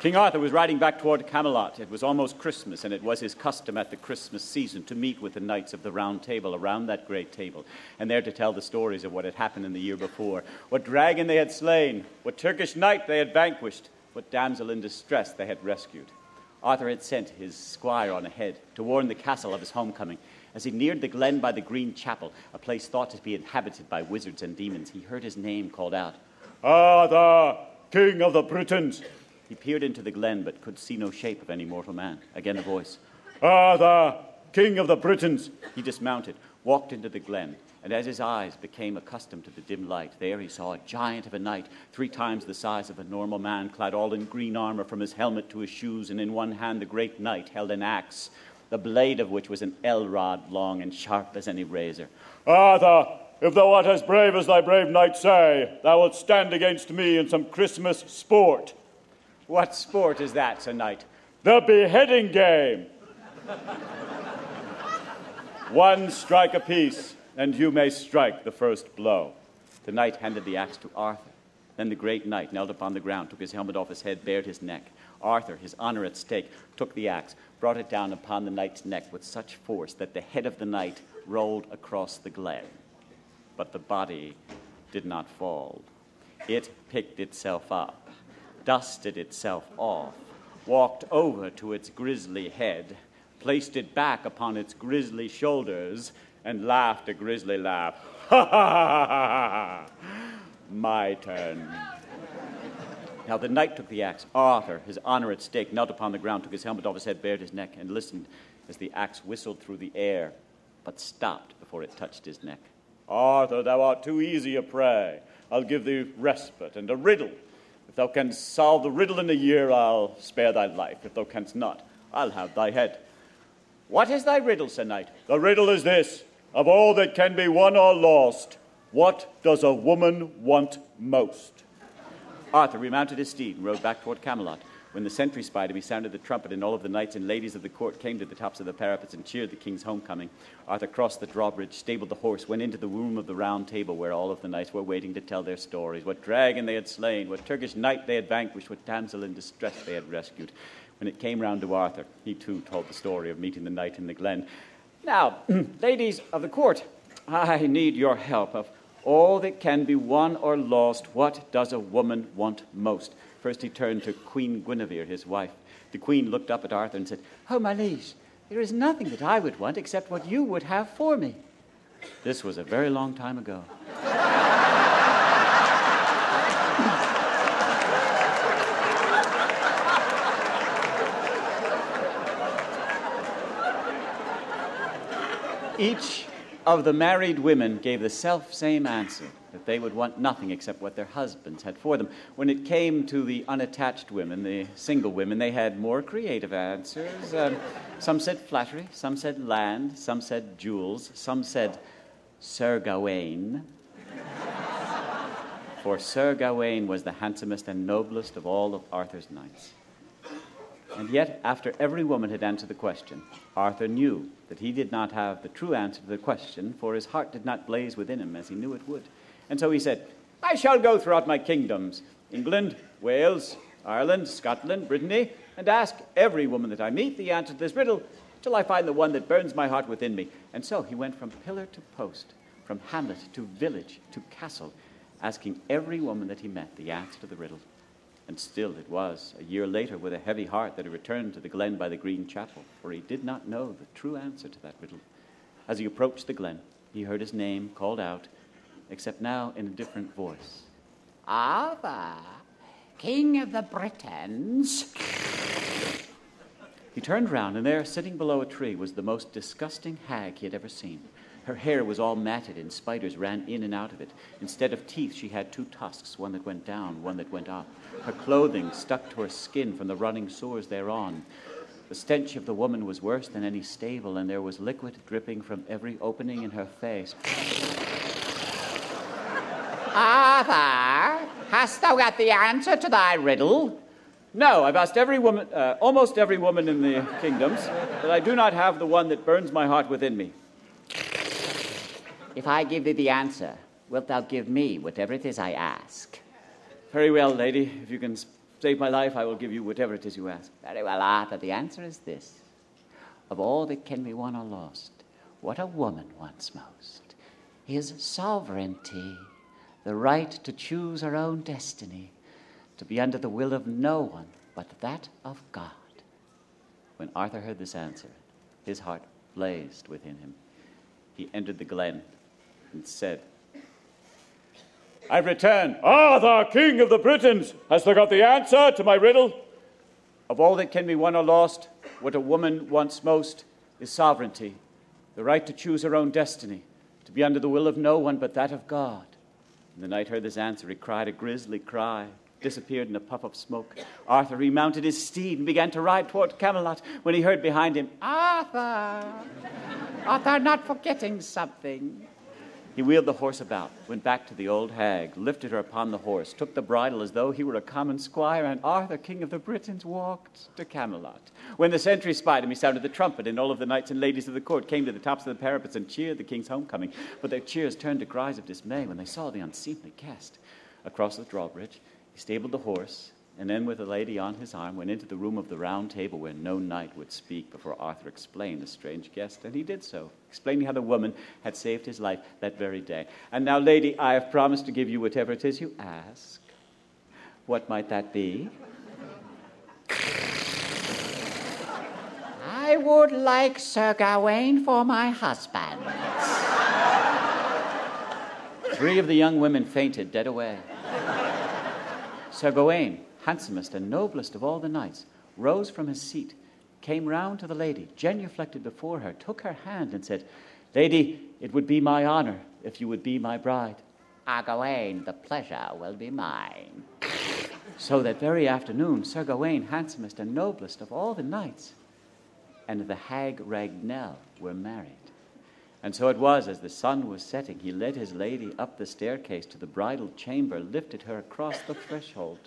King Arthur was riding back toward Camelot. It was almost Christmas, and it was his custom at the Christmas season to meet with the knights of the Round Table around that great table, and there to tell the stories of what had happened in the year before, what dragon they had slain, what Turkish knight they had vanquished, what damsel in distress they had rescued. Arthur had sent his squire on ahead to warn the castle of his homecoming. As he neared the glen by the Green Chapel, a place thought to be inhabited by wizards and demons, he heard his name called out ah, Arthur, King of the Britons! He peered into the glen, but could see no shape of any mortal man. Again a voice. Ah, Arthur, king of the Britons! He dismounted, walked into the glen, and as his eyes became accustomed to the dim light, there he saw a giant of a knight, three times the size of a normal man, clad all in green armor from his helmet to his shoes, and in one hand the great knight held an axe, the blade of which was an ell rod long and sharp as any razor. Ah, Arthur, if thou art as brave as thy brave knights say, thou wilt stand against me in some Christmas sport. What sport is that, Sir Knight? The beheading game. One strike apiece, and you may strike the first blow. The knight handed the axe to Arthur. Then the great knight knelt upon the ground, took his helmet off his head, bared his neck. Arthur, his honor at stake, took the axe, brought it down upon the knight's neck with such force that the head of the knight rolled across the glen. But the body did not fall. It picked itself up dusted itself off, walked over to its grisly head, placed it back upon its grisly shoulders, and laughed a grisly laugh. Ha ha ha ha ha! My turn. Now the knight took the axe. Arthur, his honor at stake, knelt upon the ground, took his helmet off his head, bared his neck, and listened as the axe whistled through the air, but stopped before it touched his neck. Arthur, thou art too easy a prey. I'll give thee respite and a riddle if thou canst solve the riddle in a year, I'll spare thy life. If thou canst not, I'll have thy head. What is thy riddle, Sir Knight? The riddle is this of all that can be won or lost, what does a woman want most? Arthur remounted his steed and rode back toward Camelot. When the sentry spied him, he sounded the trumpet, and all of the knights and ladies of the court came to the tops of the parapets and cheered the king's homecoming. Arthur crossed the drawbridge, stabled the horse, went into the room of the round table where all of the knights were waiting to tell their stories what dragon they had slain, what Turkish knight they had vanquished, what damsel in distress they had rescued. When it came round to Arthur, he too told the story of meeting the knight in the glen. Now, ladies of the court, I need your help. Of all that can be won or lost, what does a woman want most? First, he turned to Queen Guinevere, his wife. The queen looked up at Arthur and said, Oh, my liege, there is nothing that I would want except what you would have for me. This was a very long time ago. Each of the married women gave the self same answer that they would want nothing except what their husbands had for them. When it came to the unattached women, the single women, they had more creative answers. Um, some said flattery, some said land, some said jewels, some said Sir Gawain. For Sir Gawain was the handsomest and noblest of all of Arthur's knights. And yet, after every woman had answered the question, Arthur knew that he did not have the true answer to the question, for his heart did not blaze within him as he knew it would. And so he said, I shall go throughout my kingdoms England, Wales, Ireland, Scotland, Brittany, and ask every woman that I meet the answer to this riddle till I find the one that burns my heart within me. And so he went from pillar to post, from hamlet to village to castle, asking every woman that he met the answer to the riddle. And still it was, a year later, with a heavy heart, that he returned to the glen by the green chapel, for he did not know the true answer to that riddle. As he approached the glen, he heard his name called out, except now in a different voice Arthur, King of the Britons. He turned round, and there, sitting below a tree, was the most disgusting hag he had ever seen. Her hair was all matted, and spiders ran in and out of it. Instead of teeth, she had two tusks, one that went down, one that went up. Her clothing stuck to her skin from the running sores thereon. The stench of the woman was worse than any stable, and there was liquid dripping from every opening in her face. Arthur, hast thou got the answer to thy riddle? No, I've asked every woman, uh, almost every woman in the kingdoms, but I do not have the one that burns my heart within me. If I give thee the answer, wilt thou give me whatever it is I ask? Very well, lady. If you can save my life, I will give you whatever it is you ask. Very well, Arthur. The answer is this Of all that can be won or lost, what a woman wants most is sovereignty, the right to choose her own destiny, to be under the will of no one but that of God. When Arthur heard this answer, his heart blazed within him. He entered the glen and said, I've returned. Ah, Arthur, king of the Britons, hast thou got the answer to my riddle? Of all that can be won or lost, what a woman wants most is sovereignty, the right to choose her own destiny, to be under the will of no one but that of God. When the knight heard this answer, he cried a grisly cry, disappeared in a puff of smoke. Arthur remounted his steed and began to ride toward Camelot when he heard behind him, Arthur! Art thou not forgetting something? He wheeled the horse about, went back to the old hag, lifted her upon the horse, took the bridle as though he were a common squire, and Arthur, king of the Britons, walked to Camelot. When the sentry spied him, he sounded the trumpet, and all of the knights and ladies of the court came to the tops of the parapets and cheered the king's homecoming. But their cheers turned to cries of dismay when they saw the unseemly guest. Across the drawbridge, he stabled the horse, and then, with a lady on his arm, went into the room of the round table where no knight would speak before Arthur explained the strange guest. And he did so, explaining how the woman had saved his life that very day. And now, lady, I have promised to give you whatever it is you ask. What might that be? I would like Sir Gawain for my husband. Three of the young women fainted dead away. Sir Gawain, handsomest and noblest of all the knights, rose from his seat, came round to the lady, genuflected before her, took her hand, and said, Lady, it would be my honor if you would be my bride. Ah, Gawain, the pleasure will be mine. So that very afternoon, Sir Gawain, handsomest and noblest of all the knights, and the hag Ragnell were married. And so it was, as the sun was setting, he led his lady up the staircase to the bridal chamber, lifted her across the threshold,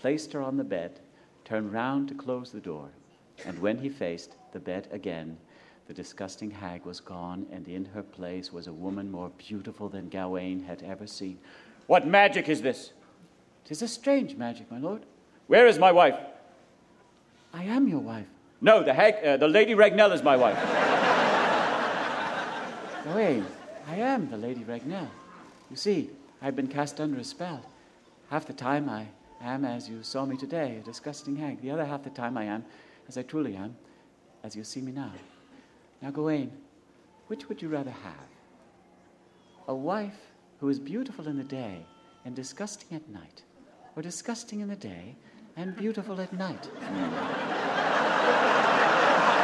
placed her on the bed, turned round to close the door, and when he faced the bed again, the disgusting hag was gone, and in her place was a woman more beautiful than Gawain had ever seen. What magic is this? Tis a strange magic, my lord. Where is my wife? I am your wife. No, the hag, uh, the lady Ragnell is my wife. Gawain, I am the lady Ragnell. You see, I've been cast under a spell. Half the time I am as you saw me today, a disgusting hag. The other half the time I am as I truly am, as you see me now. Now, Gawain, which would you rather have? A wife who is beautiful in the day and disgusting at night, or disgusting in the day and beautiful at night?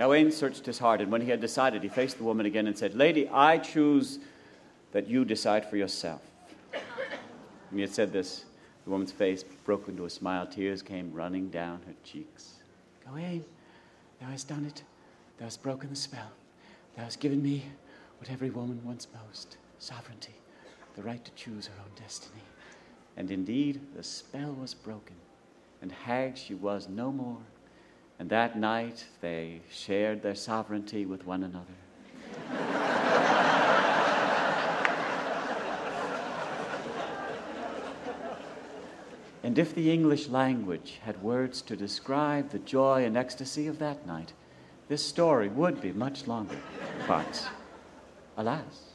Gawain searched his heart, and when he had decided, he faced the woman again and said, Lady, I choose that you decide for yourself. When he had said this, the woman's face broke into a smile. Tears came running down her cheeks. Gawain, thou hast done it. Thou hast broken the spell. Thou hast given me what every woman wants most sovereignty, the right to choose her own destiny. And indeed, the spell was broken, and hag she was no more. And that night they shared their sovereignty with one another. and if the English language had words to describe the joy and ecstasy of that night, this story would be much longer. But, alas,